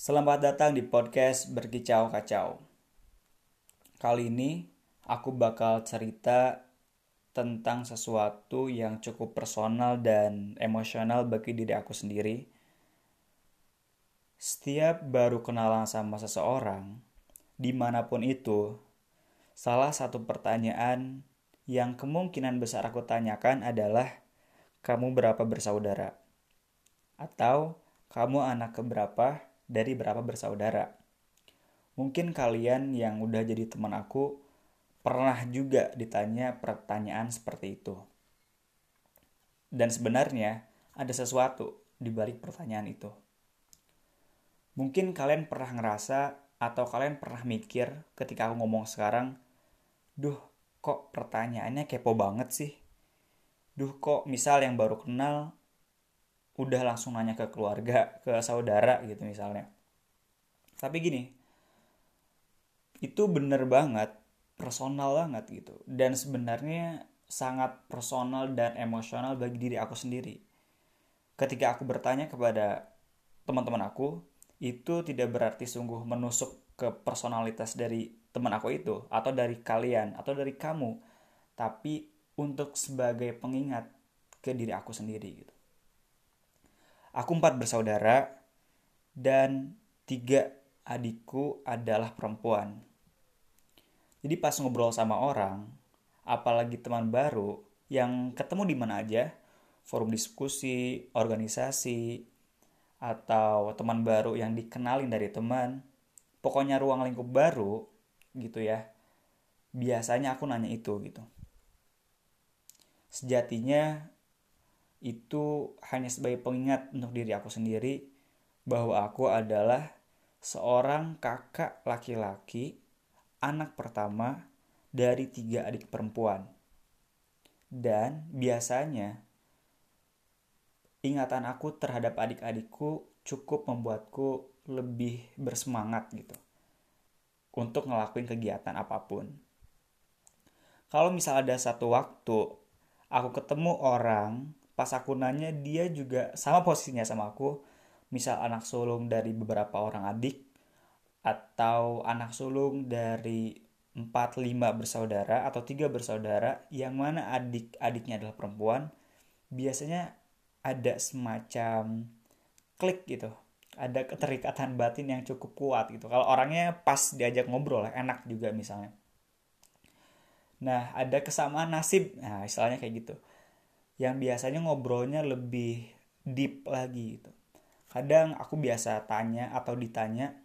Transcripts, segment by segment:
Selamat datang di podcast Berkicau Kacau. Kali ini aku bakal cerita tentang sesuatu yang cukup personal dan emosional bagi diri aku sendiri. Setiap baru kenalan sama seseorang, di mana pun itu, salah satu pertanyaan yang kemungkinan besar aku tanyakan adalah kamu berapa bersaudara? Atau kamu anak keberapa dari berapa bersaudara. Mungkin kalian yang udah jadi teman aku pernah juga ditanya pertanyaan seperti itu. Dan sebenarnya ada sesuatu di balik pertanyaan itu. Mungkin kalian pernah ngerasa atau kalian pernah mikir ketika aku ngomong sekarang, duh kok pertanyaannya kepo banget sih? Duh kok misal yang baru kenal udah langsung nanya ke keluarga, ke saudara gitu misalnya. Tapi gini, itu bener banget, personal banget gitu. Dan sebenarnya sangat personal dan emosional bagi diri aku sendiri. Ketika aku bertanya kepada teman-teman aku, itu tidak berarti sungguh menusuk ke personalitas dari teman aku itu, atau dari kalian, atau dari kamu, tapi untuk sebagai pengingat ke diri aku sendiri gitu. Aku empat bersaudara dan tiga adikku adalah perempuan. Jadi pas ngobrol sama orang, apalagi teman baru yang ketemu di mana aja, forum diskusi, organisasi, atau teman baru yang dikenalin dari teman, pokoknya ruang lingkup baru gitu ya. Biasanya aku nanya itu gitu. Sejatinya itu hanya sebagai pengingat untuk diri aku sendiri bahwa aku adalah seorang kakak laki-laki anak pertama dari tiga adik perempuan. Dan biasanya ingatan aku terhadap adik-adikku cukup membuatku lebih bersemangat gitu untuk ngelakuin kegiatan apa pun. Kalau misal ada satu waktu aku ketemu orang pas aku nanya dia juga sama posisinya sama aku. Misal anak sulung dari beberapa orang adik atau anak sulung dari 4 5 bersaudara atau tiga bersaudara yang mana adik-adiknya adalah perempuan biasanya ada semacam klik gitu. Ada keterikatan batin yang cukup kuat gitu. Kalau orangnya pas diajak ngobrol enak juga misalnya. Nah ada kesamaan nasib. Nah istilahnya kayak gitu yang biasanya ngobrolnya lebih deep lagi gitu. Kadang aku biasa tanya atau ditanya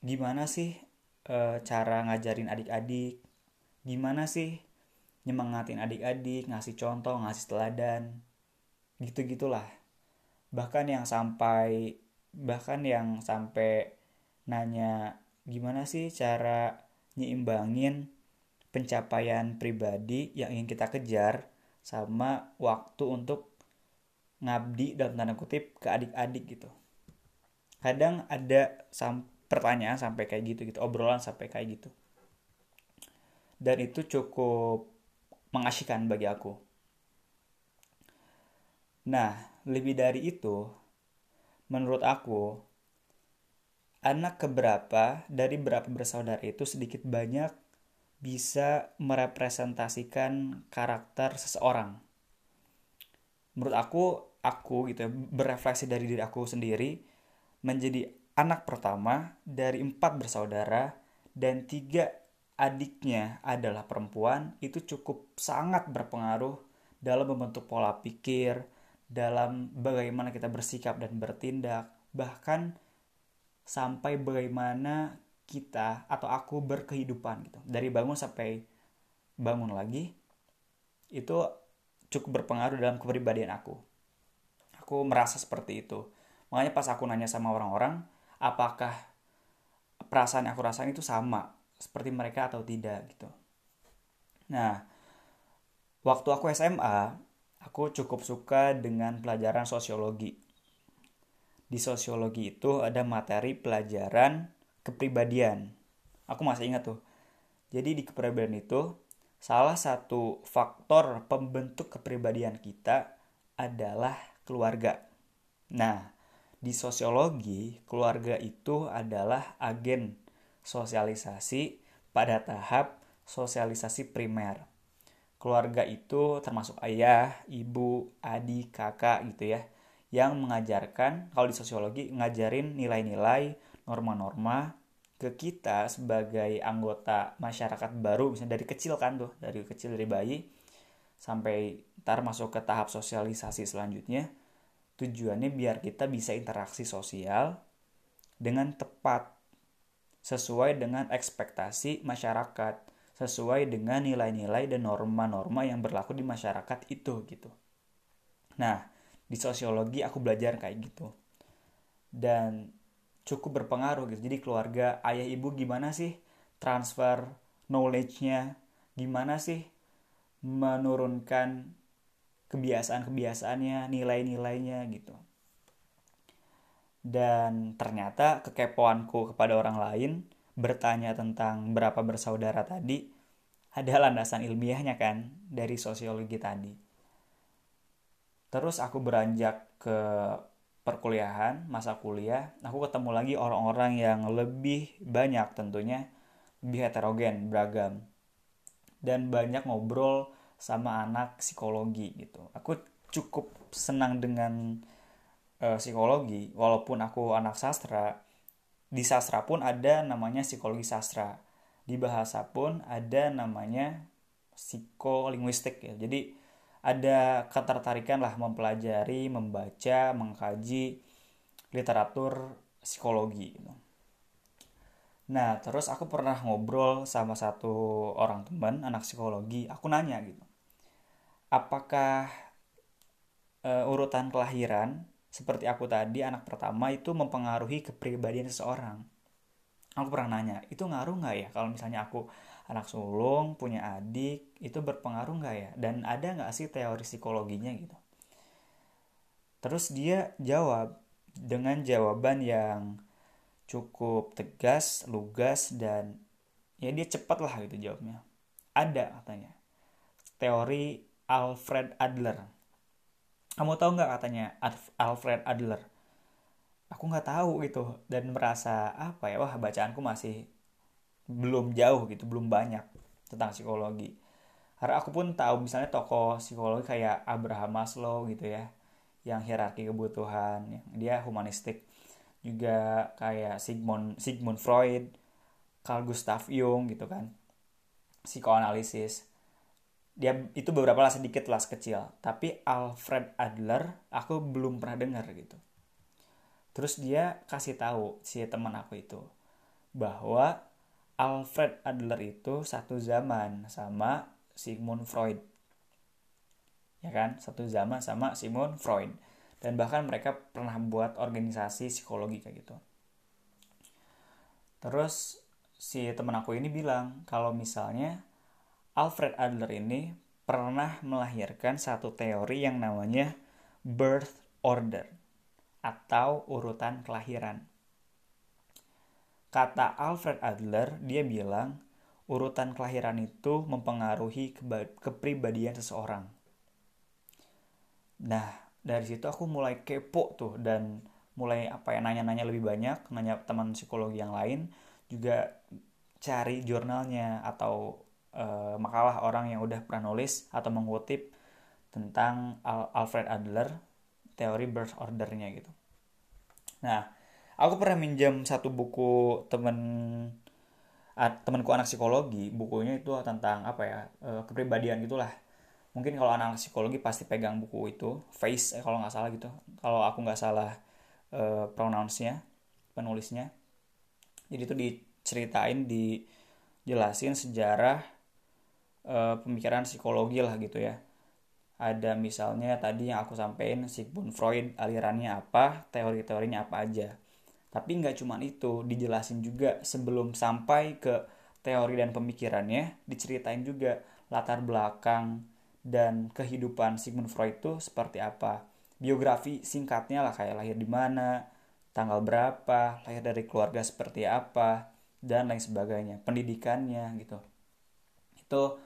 gimana sih e, cara ngajarin adik-adik, gimana sih nyemangatin adik-adik, ngasih contoh, ngasih teladan, gitu-gitulah. Bahkan yang sampai bahkan yang sampai nanya gimana sih cara nyimbangin pencapaian pribadi yang ingin kita kejar sama waktu untuk ngabdi dalam tanda kutip ke adik-adik gitu. Kadang ada sam pertanyaan sampai kayak gitu gitu obrolan sampai kayak gitu. Dan itu cukup mengasihkan bagi aku. Nah lebih dari itu menurut aku anak keberapa dari berapa bersaudara itu sedikit banyak bisa merepresentasikan karakter seseorang. Menurut aku, aku gitu ya, berefleksi dari diri aku sendiri menjadi anak pertama dari empat bersaudara dan tiga adiknya adalah perempuan itu cukup sangat berpengaruh dalam membentuk pola pikir, dalam bagaimana kita bersikap dan bertindak, bahkan sampai bagaimana kita atau aku berkehidupan gitu. Dari bangun sampai bangun lagi itu cukup berpengaruh dalam kepribadian aku. Aku merasa seperti itu. Makanya pas aku nanya sama orang-orang apakah perasaan aku rasain itu sama seperti mereka atau tidak gitu. Nah waktu aku SMA aku cukup suka dengan pelajaran sosiologi. Di sosiologi itu ada materi pelajaran kepribadian. Aku masih ingat tuh. Jadi di kepribadian itu salah satu faktor pembentuk kepribadian kita adalah keluarga. Nah, di sosiologi, keluarga itu adalah agen sosialisasi pada tahap sosialisasi primer. Keluarga itu termasuk ayah, ibu, adik, kakak gitu ya, yang mengajarkan, kalau di sosiologi, ngajarin nilai-nilai, norma-norma ke kita sebagai anggota masyarakat baru, misalnya dari kecil kan tuh, dari kecil dari bayi, sampai ntar masuk ke tahap sosialisasi selanjutnya, tujuannya biar kita bisa interaksi sosial dengan tepat sesuai dengan ekspektasi masyarakat, sesuai dengan nilai-nilai dan norma-norma yang berlaku di masyarakat itu gitu. Nah, di sosiologi aku belajar kayak gitu. Dan cukup berpengaruh gitu. Jadi keluarga ayah ibu gimana sih transfer knowledge-nya? Gimana sih menurunkan kebiasaan-kebiasaannya, nilai-nilainya gitu dan ternyata kekepoanku kepada orang lain bertanya tentang berapa bersaudara tadi ada landasan ilmiahnya kan dari sosiologi tadi. Terus aku beranjak ke perkuliahan, masa kuliah, aku ketemu lagi orang-orang yang lebih banyak tentunya, lebih heterogen, beragam. Dan banyak ngobrol sama anak psikologi gitu. Aku cukup senang dengan uh, psikologi walaupun aku anak sastra di sastra pun ada namanya psikologi sastra di bahasa pun ada namanya psikolinguistik ya jadi ada ketertarikan lah mempelajari membaca mengkaji literatur psikologi gitu. Nah, terus aku pernah ngobrol sama satu orang teman anak psikologi. Aku nanya gitu, apakah uh, urutan kelahiran seperti aku tadi anak pertama itu mempengaruhi kepribadian seseorang aku pernah nanya itu ngaruh nggak ya kalau misalnya aku anak sulung punya adik itu berpengaruh nggak ya? Dan ada nggak sih teori psikologinya gitu? Terus dia jawab dengan jawaban yang cukup tegas lugas dan ya dia cepat lah gitu jawabnya. Ada katanya. Teori Alfred Adler. Kamu tahu nggak katanya Alfred Adler? Aku nggak tahu gitu dan merasa apa ya? Wah bacaanku masih belum jauh gitu belum banyak tentang psikologi. Karena aku pun tahu misalnya tokoh psikologi kayak Abraham Maslow gitu ya yang hierarki kebutuhan yang dia humanistik. Juga kayak Sigmund Sigmund Freud Carl Gustav Jung gitu kan psikoanalisis. Dia itu beberapa lah sedikit lah kecil tapi Alfred Adler aku belum pernah dengar gitu. Terus dia kasih tahu si teman aku itu bahwa Alfred Adler itu satu zaman sama Sigmund Freud. Ya kan? Satu zaman sama Sigmund Freud. Dan bahkan mereka pernah buat organisasi psikologi kayak gitu. Terus si teman aku ini bilang kalau misalnya Alfred Adler ini pernah melahirkan satu teori yang namanya birth order atau urutan kelahiran. Kata Alfred Adler, dia bilang urutan kelahiran itu mempengaruhi kepribadian seseorang. Nah, dari situ aku mulai kepo tuh dan mulai apa ya nanya-nanya lebih banyak, nanya teman psikologi yang lain, juga cari jurnalnya atau uh, makalah orang yang udah pernah nulis atau mengutip tentang Al Alfred Adler teori birth ordernya gitu. Nah, aku pernah minjam satu buku temen temanku anak psikologi. Bukunya itu tentang apa ya uh, kepribadian gitulah. Mungkin kalau anak psikologi pasti pegang buku itu. Face eh, kalau nggak salah gitu. Kalau aku nggak salah uh, pronounce-nya penulisnya. Jadi itu diceritain dijelasin sejarah uh, pemikiran psikologi lah gitu ya. Ada misalnya tadi yang aku sampaikan Sigmund Freud alirannya apa teori-teorinya apa aja tapi nggak cuma itu dijelasin juga sebelum sampai ke teori dan pemikirannya diceritain juga latar belakang dan kehidupan Sigmund Freud itu seperti apa. Biografi singkatnya lah kayak lahir di mana tanggal berapa lahir dari keluarga seperti apa dan lain sebagainya pendidikannya gitu. Itu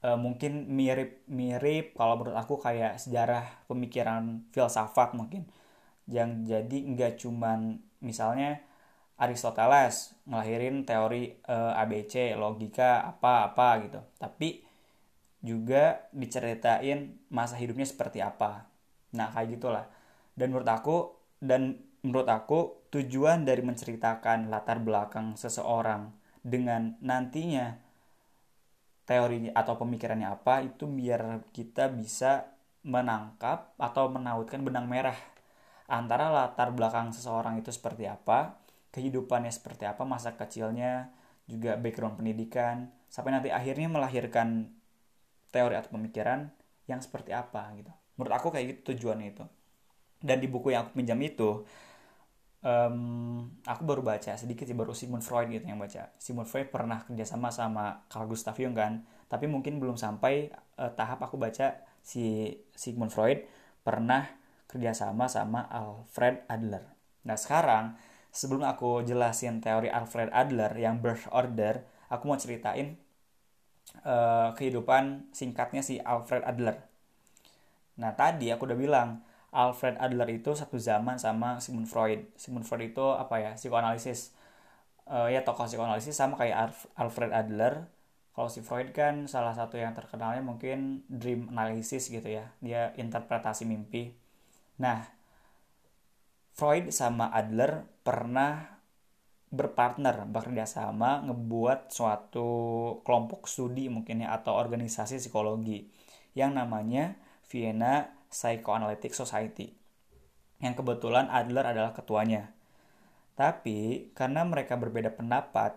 e, mungkin mirip-mirip kalau menurut aku kayak sejarah pemikiran filsafat mungkin yang jadi nggak cuman misalnya Aristoteles ngelahirin teori e, eh, ABC logika apa apa gitu. Tapi juga diceritain masa hidupnya seperti apa. Nah kayak gitulah. Dan menurut aku dan menurut aku tujuan dari menceritakan latar belakang seseorang dengan nantinya teori atau pemikirannya apa itu biar kita bisa menangkap atau menautkan benang merah antara latar belakang seseorang itu seperti apa, kehidupannya seperti apa, masa kecilnya, juga background pendidikan, sampai nanti akhirnya melahirkan teori atau pemikiran yang seperti apa gitu. Menurut aku kayak gitu tujuannya itu. Dan di buku yang aku pinjam itu, um, aku baru baca sedikit sih baru Sigmund Freud gitu yang baca. Sigmund Freud pernah kerjasama sama Carl Gustav Jung kan, tapi mungkin belum sampai uh, tahap aku baca si Sigmund Freud pernah kerjasama sama Alfred Adler. Nah sekarang sebelum aku jelasin teori Alfred Adler yang birth order, aku mau ceritain uh, kehidupan singkatnya si Alfred Adler. Nah tadi aku udah bilang Alfred Adler itu satu zaman sama Sigmund Freud. Sigmund Freud itu apa ya psikoanalisis uh, ya tokoh psikoanalisis sama kayak Alfred Adler. Kalau si Freud kan salah satu yang terkenalnya mungkin dream analysis gitu ya. Dia interpretasi mimpi Nah, Freud sama Adler pernah berpartner bekerja sama ngebuat suatu kelompok studi mungkin ya atau organisasi psikologi yang namanya Vienna Psychoanalytic Society yang kebetulan Adler adalah ketuanya. Tapi karena mereka berbeda pendapat,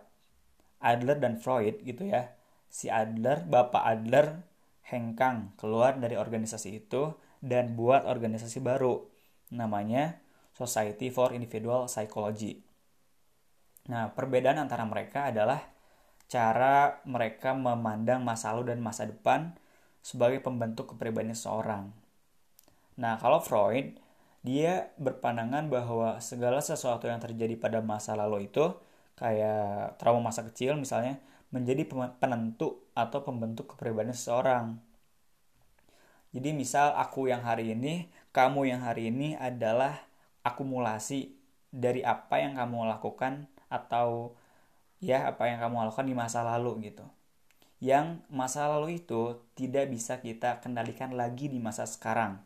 Adler dan Freud gitu ya, si Adler, Bapak Adler hengkang keluar dari organisasi itu dan buat organisasi baru namanya Society for Individual Psychology. Nah, perbedaan antara mereka adalah cara mereka memandang masa lalu dan masa depan sebagai pembentuk kepribadian seseorang. Nah, kalau Freud, dia berpandangan bahwa segala sesuatu yang terjadi pada masa lalu itu, kayak trauma masa kecil misalnya, menjadi penentu atau pembentuk kepribadian seseorang. Jadi misal aku yang hari ini, kamu yang hari ini adalah akumulasi dari apa yang kamu lakukan atau ya apa yang kamu lakukan di masa lalu gitu. Yang masa lalu itu tidak bisa kita kendalikan lagi di masa sekarang.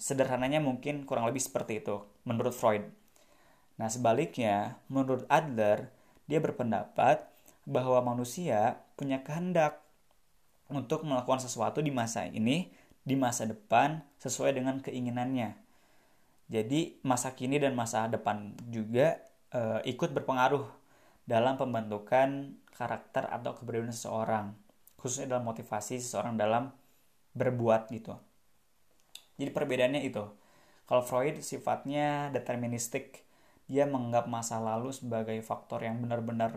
Sederhananya mungkin kurang lebih seperti itu menurut Freud. Nah, sebaliknya, menurut Adler, dia berpendapat bahwa manusia punya kehendak untuk melakukan sesuatu di masa ini di masa depan sesuai dengan keinginannya. Jadi masa kini dan masa depan juga e, ikut berpengaruh dalam pembentukan karakter atau kepribadian seseorang, khususnya dalam motivasi seseorang dalam berbuat gitu. Jadi perbedaannya itu. Kalau Freud sifatnya deterministik, dia menganggap masa lalu sebagai faktor yang benar-benar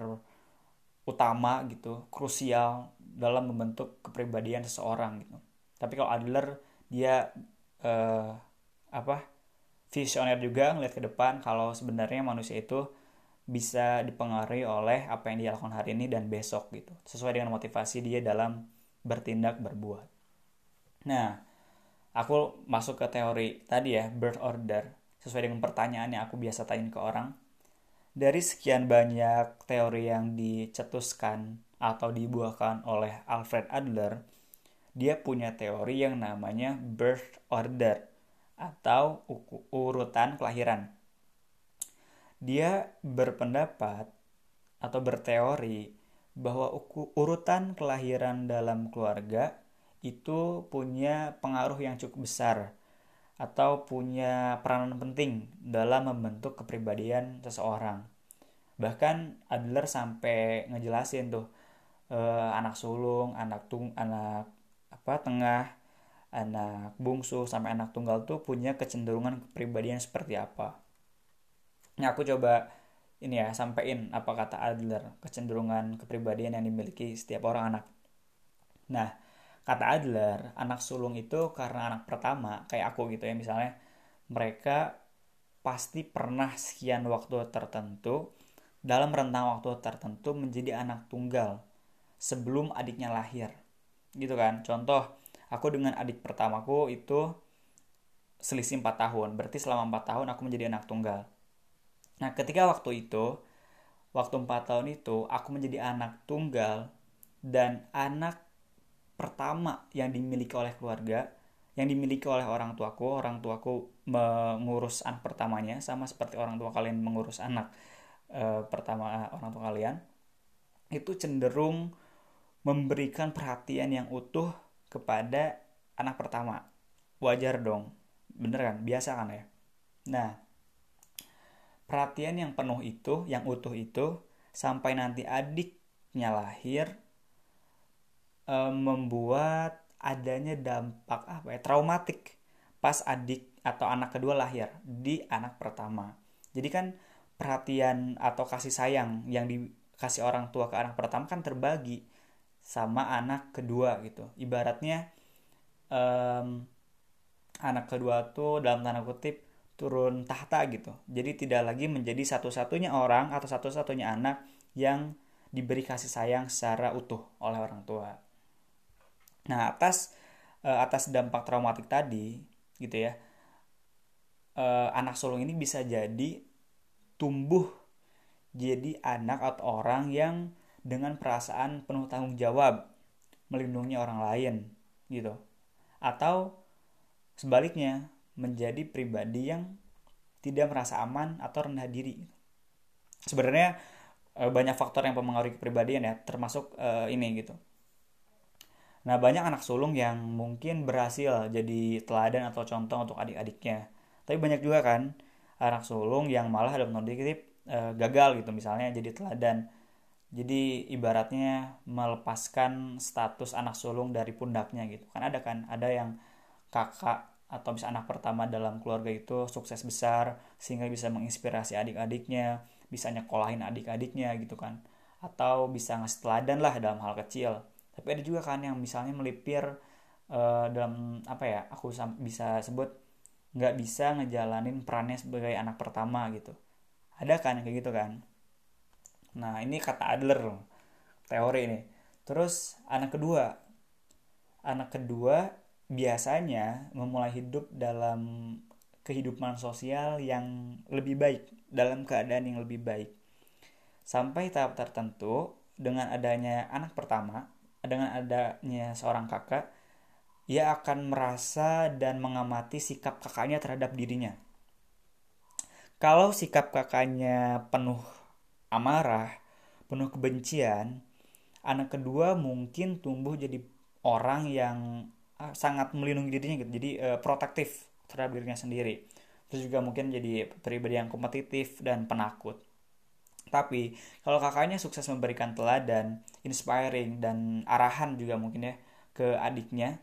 utama gitu, krusial dalam membentuk kepribadian seseorang gitu tapi kalau Adler dia uh, apa visioner juga ngeliat ke depan kalau sebenarnya manusia itu bisa dipengaruhi oleh apa yang dia lakukan hari ini dan besok gitu. Sesuai dengan motivasi dia dalam bertindak berbuat. Nah aku masuk ke teori tadi ya birth order. Sesuai dengan pertanyaan yang aku biasa tanya ke orang. Dari sekian banyak teori yang dicetuskan atau dibuahkan oleh Alfred Adler dia punya teori yang namanya birth order atau urutan kelahiran. Dia berpendapat atau berteori bahwa urutan kelahiran dalam keluarga itu punya pengaruh yang cukup besar atau punya peranan penting dalam membentuk kepribadian seseorang. Bahkan Adler sampai ngejelasin tuh eh, anak sulung, anak tung, anak apa tengah anak bungsu sampai anak tunggal tuh punya kecenderungan kepribadian seperti apa. Nah, aku coba ini ya sampaikan apa kata Adler kecenderungan kepribadian yang dimiliki setiap orang anak. Nah, kata Adler, anak sulung itu karena anak pertama kayak aku gitu ya misalnya mereka pasti pernah sekian waktu tertentu dalam rentang waktu tertentu menjadi anak tunggal sebelum adiknya lahir gitu kan contoh aku dengan adik pertamaku itu selisih 4 tahun. Berarti selama 4 tahun aku menjadi anak tunggal. Nah, ketika waktu itu, waktu 4 tahun itu, aku menjadi anak tunggal dan anak pertama yang dimiliki oleh keluarga, yang dimiliki oleh orang tuaku, orang tuaku mengurus anak pertamanya, sama seperti orang tua kalian mengurus anak e, pertama orang tua kalian, itu cenderung memberikan perhatian yang utuh kepada anak pertama. Wajar dong, bener kan? Biasa kan ya? Nah perhatian yang penuh itu yang utuh itu sampai nanti adiknya lahir e, membuat adanya dampak apa ya? Traumatik pas adik atau anak kedua lahir di anak pertama. Jadi kan perhatian atau kasih sayang yang dikasih orang tua ke anak pertama kan terbagi sama anak kedua gitu ibaratnya um, anak kedua tuh dalam tanda kutip turun tahta gitu. Jadi tidak lagi menjadi satu-satunya orang atau satu-satunya anak yang diberi kasih sayang secara utuh oleh orang tua. Nah, atas uh, atas dampak traumatik tadi gitu ya. Uh, anak sulung ini bisa jadi tumbuh jadi anak atau orang yang dengan perasaan penuh tanggung jawab melindungi orang lain gitu. Atau Sebaliknya, menjadi pribadi yang tidak merasa aman atau rendah diri. Sebenarnya eh, banyak faktor yang mempengaruhi kepribadian ya, termasuk uh, ini gitu. Nah, banyak anak sulung yang mungkin berhasil jadi teladan atau contoh untuk adik-adiknya. Tapi banyak juga kan anak sulung yang malah dalam tanda uh, gagal gitu misalnya jadi teladan. Jadi ibaratnya melepaskan status anak sulung dari pundaknya gitu. Kan ada kan, ada yang kakak atau bisa anak pertama dalam keluarga itu sukses besar sehingga bisa menginspirasi adik-adiknya bisa nyekolahin adik-adiknya gitu kan. Atau bisa ngasih teladan lah dalam hal kecil. Tapi ada juga kan yang misalnya melipir uh, dalam apa ya aku bisa sebut nggak bisa ngejalanin perannya sebagai anak pertama gitu. Ada kan kayak gitu kan nah ini kata Adler teori ini terus anak kedua anak kedua biasanya memulai hidup dalam kehidupan sosial yang lebih baik, dalam keadaan yang lebih baik. Sampai tahap tertentu dengan adanya anak pertama, dengan adanya seorang kakak, ia akan merasa dan mengamati sikap kakaknya terhadap dirinya. Kalau sikap kakaknya penuh amarah, penuh kebencian, anak kedua mungkin tumbuh jadi orang yang Ah, sangat melindungi dirinya gitu jadi uh, protektif terhadap dirinya sendiri. Terus juga mungkin jadi pribadi yang kompetitif dan penakut. Tapi kalau kakaknya sukses memberikan teladan inspiring dan arahan juga mungkin ya ke adiknya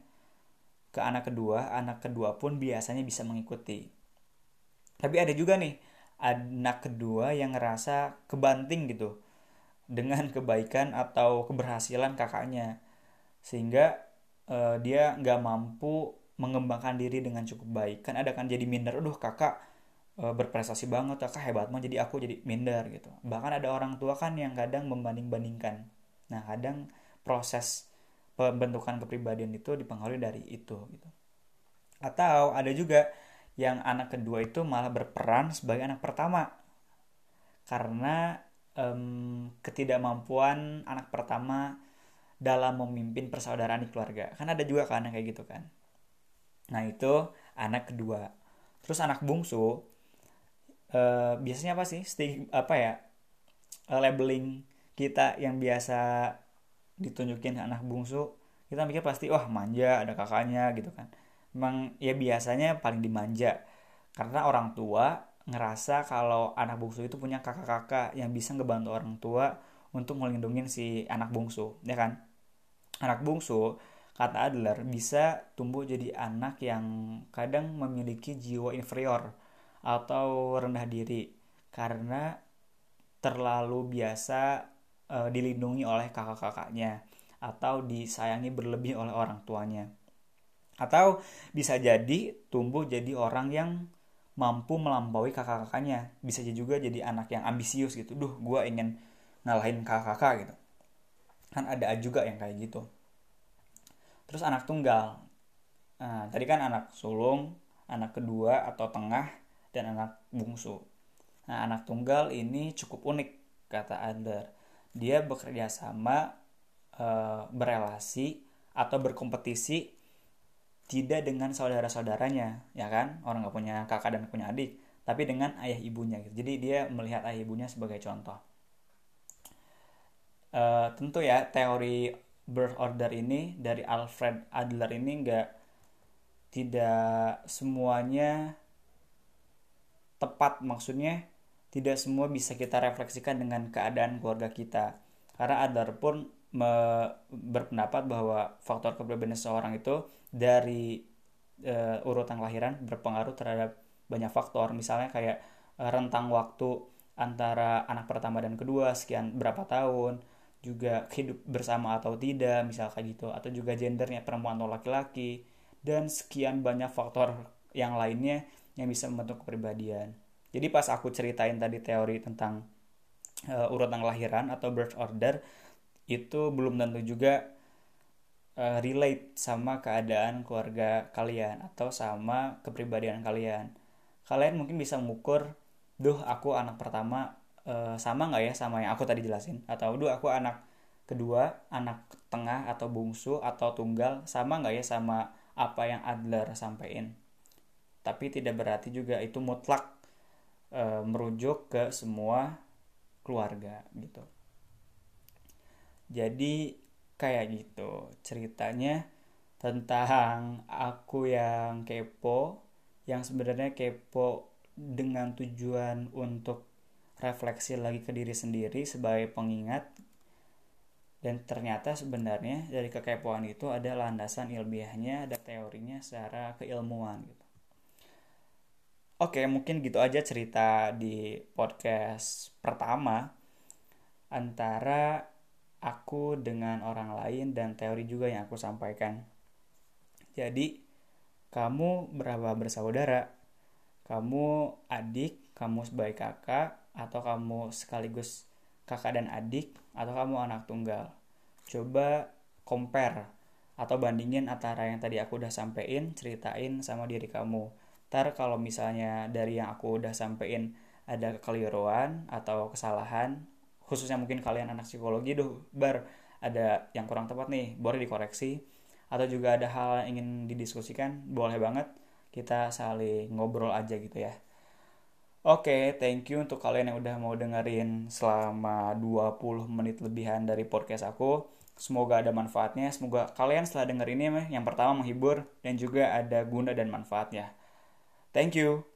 ke anak kedua anak kedua pun biasanya bisa mengikuti. Tapi ada juga nih anak kedua yang ngerasa kebanting gitu dengan kebaikan atau keberhasilan kakaknya. Sehingga uh, dia nggak mampu mengembangkan diri dengan cukup baik. Kan ada kan jadi minder aduh kakak uh, berprestasi banget kakak hebat mah jadi aku jadi minder gitu. Bahkan ada orang tua kan yang kadang membanding bandingkan nah kadang proses pembentukan kepribadian itu dipengaruhi dari itu gitu. Atau ada juga yang anak kedua itu malah berperan sebagai anak pertama. Karena um, ketidakmampuan anak pertama dalam memimpin persaudaraan di keluarga. Kan ada juga kan yang kayak gitu kan. Nah itu anak kedua. Terus anak bungsu eh, biasanya apa sih? Stig apa ya? Eh, labeling kita yang biasa ditunjukin anak bungsu kita mikir pasti wah manja ada kakaknya gitu kan emang ya biasanya paling dimanja karena orang tua ngerasa kalau anak bungsu itu punya kakak-kakak yang bisa ngebantu orang tua untuk melindungi si anak bungsu ya kan anak bungsu kata Adler bisa tumbuh jadi anak yang kadang memiliki jiwa inferior atau rendah diri karena terlalu biasa e, dilindungi oleh kakak-kakaknya atau disayangi berlebih oleh orang tuanya. Atau bisa jadi tumbuh jadi orang yang mampu melampaui kakak-kakaknya. Bisa juga jadi anak yang ambisius gitu. Duh, gue ingin ngalahin kakak-kakak gitu kan ada juga yang kayak gitu terus anak tunggal nah, tadi kan anak sulung anak kedua atau tengah, dan anak bungsu. Nah, anak tunggal ini cukup unik, kata Adler. Dia bekerja sama, e, berelasi, atau berkompetisi tidak dengan saudara-saudaranya, ya kan? Orang nggak punya kakak dan punya adik, tapi dengan ayah ibunya. Gitu. Jadi dia melihat ayah ibunya sebagai contoh. E, tentu ya teori birth order ini dari Alfred Adler ini nggak tidak semuanya tepat maksudnya tidak semua bisa kita refleksikan dengan keadaan keluarga kita karena Adler pun berpendapat bahwa faktor kepribadian seseorang itu dari e, urutan kelahiran berpengaruh terhadap banyak faktor. Misalnya kayak e, rentang waktu antara anak pertama dan kedua sekian berapa tahun juga hidup bersama atau tidak misal kayak gitu atau juga gendernya perempuan atau laki-laki dan sekian banyak faktor yang lainnya yang bisa membentuk kepribadian. Jadi pas aku ceritain tadi teori tentang uh, urutan kelahiran atau birth order itu belum tentu juga uh, relate sama keadaan keluarga kalian atau sama kepribadian kalian. Kalian mungkin bisa mengukur duh aku anak pertama uh, sama nggak ya sama yang aku tadi jelasin? Atau dua aku anak kedua anak tengah atau bungsu atau tunggal sama nggak ya sama apa yang Adler sampaikan? Tapi tidak berarti juga itu mutlak e, merujuk ke semua keluarga gitu jadi kayak gitu ceritanya tentang aku yang kepo yang sebenarnya kepo dengan tujuan untuk refleksi lagi ke diri sendiri sebagai pengingat dan ternyata sebenarnya dari kekepoan itu ada landasan ilmiahnya, ada teorinya secara keilmuan gitu. Oke, mungkin gitu aja cerita di podcast pertama antara aku dengan orang lain dan teori juga yang aku sampaikan. Jadi, kamu berapa bersaudara? Kamu adik, kamu sebagai kakak, atau kamu sekaligus kakak dan adik atau kamu anak tunggal coba compare atau bandingin antara yang tadi aku udah sampein ceritain sama diri kamu ntar kalau misalnya dari yang aku udah sampein ada kekeliruan atau kesalahan khususnya mungkin kalian anak psikologi duh bar ada yang kurang tepat nih boleh dikoreksi atau juga ada hal yang ingin didiskusikan boleh banget kita saling ngobrol aja gitu ya Oke, okay, thank you untuk kalian yang udah mau dengerin selama 20 menit lebihan dari podcast aku. Semoga ada manfaatnya, semoga kalian setelah denger ini yang pertama menghibur dan juga ada guna dan manfaatnya. Thank you.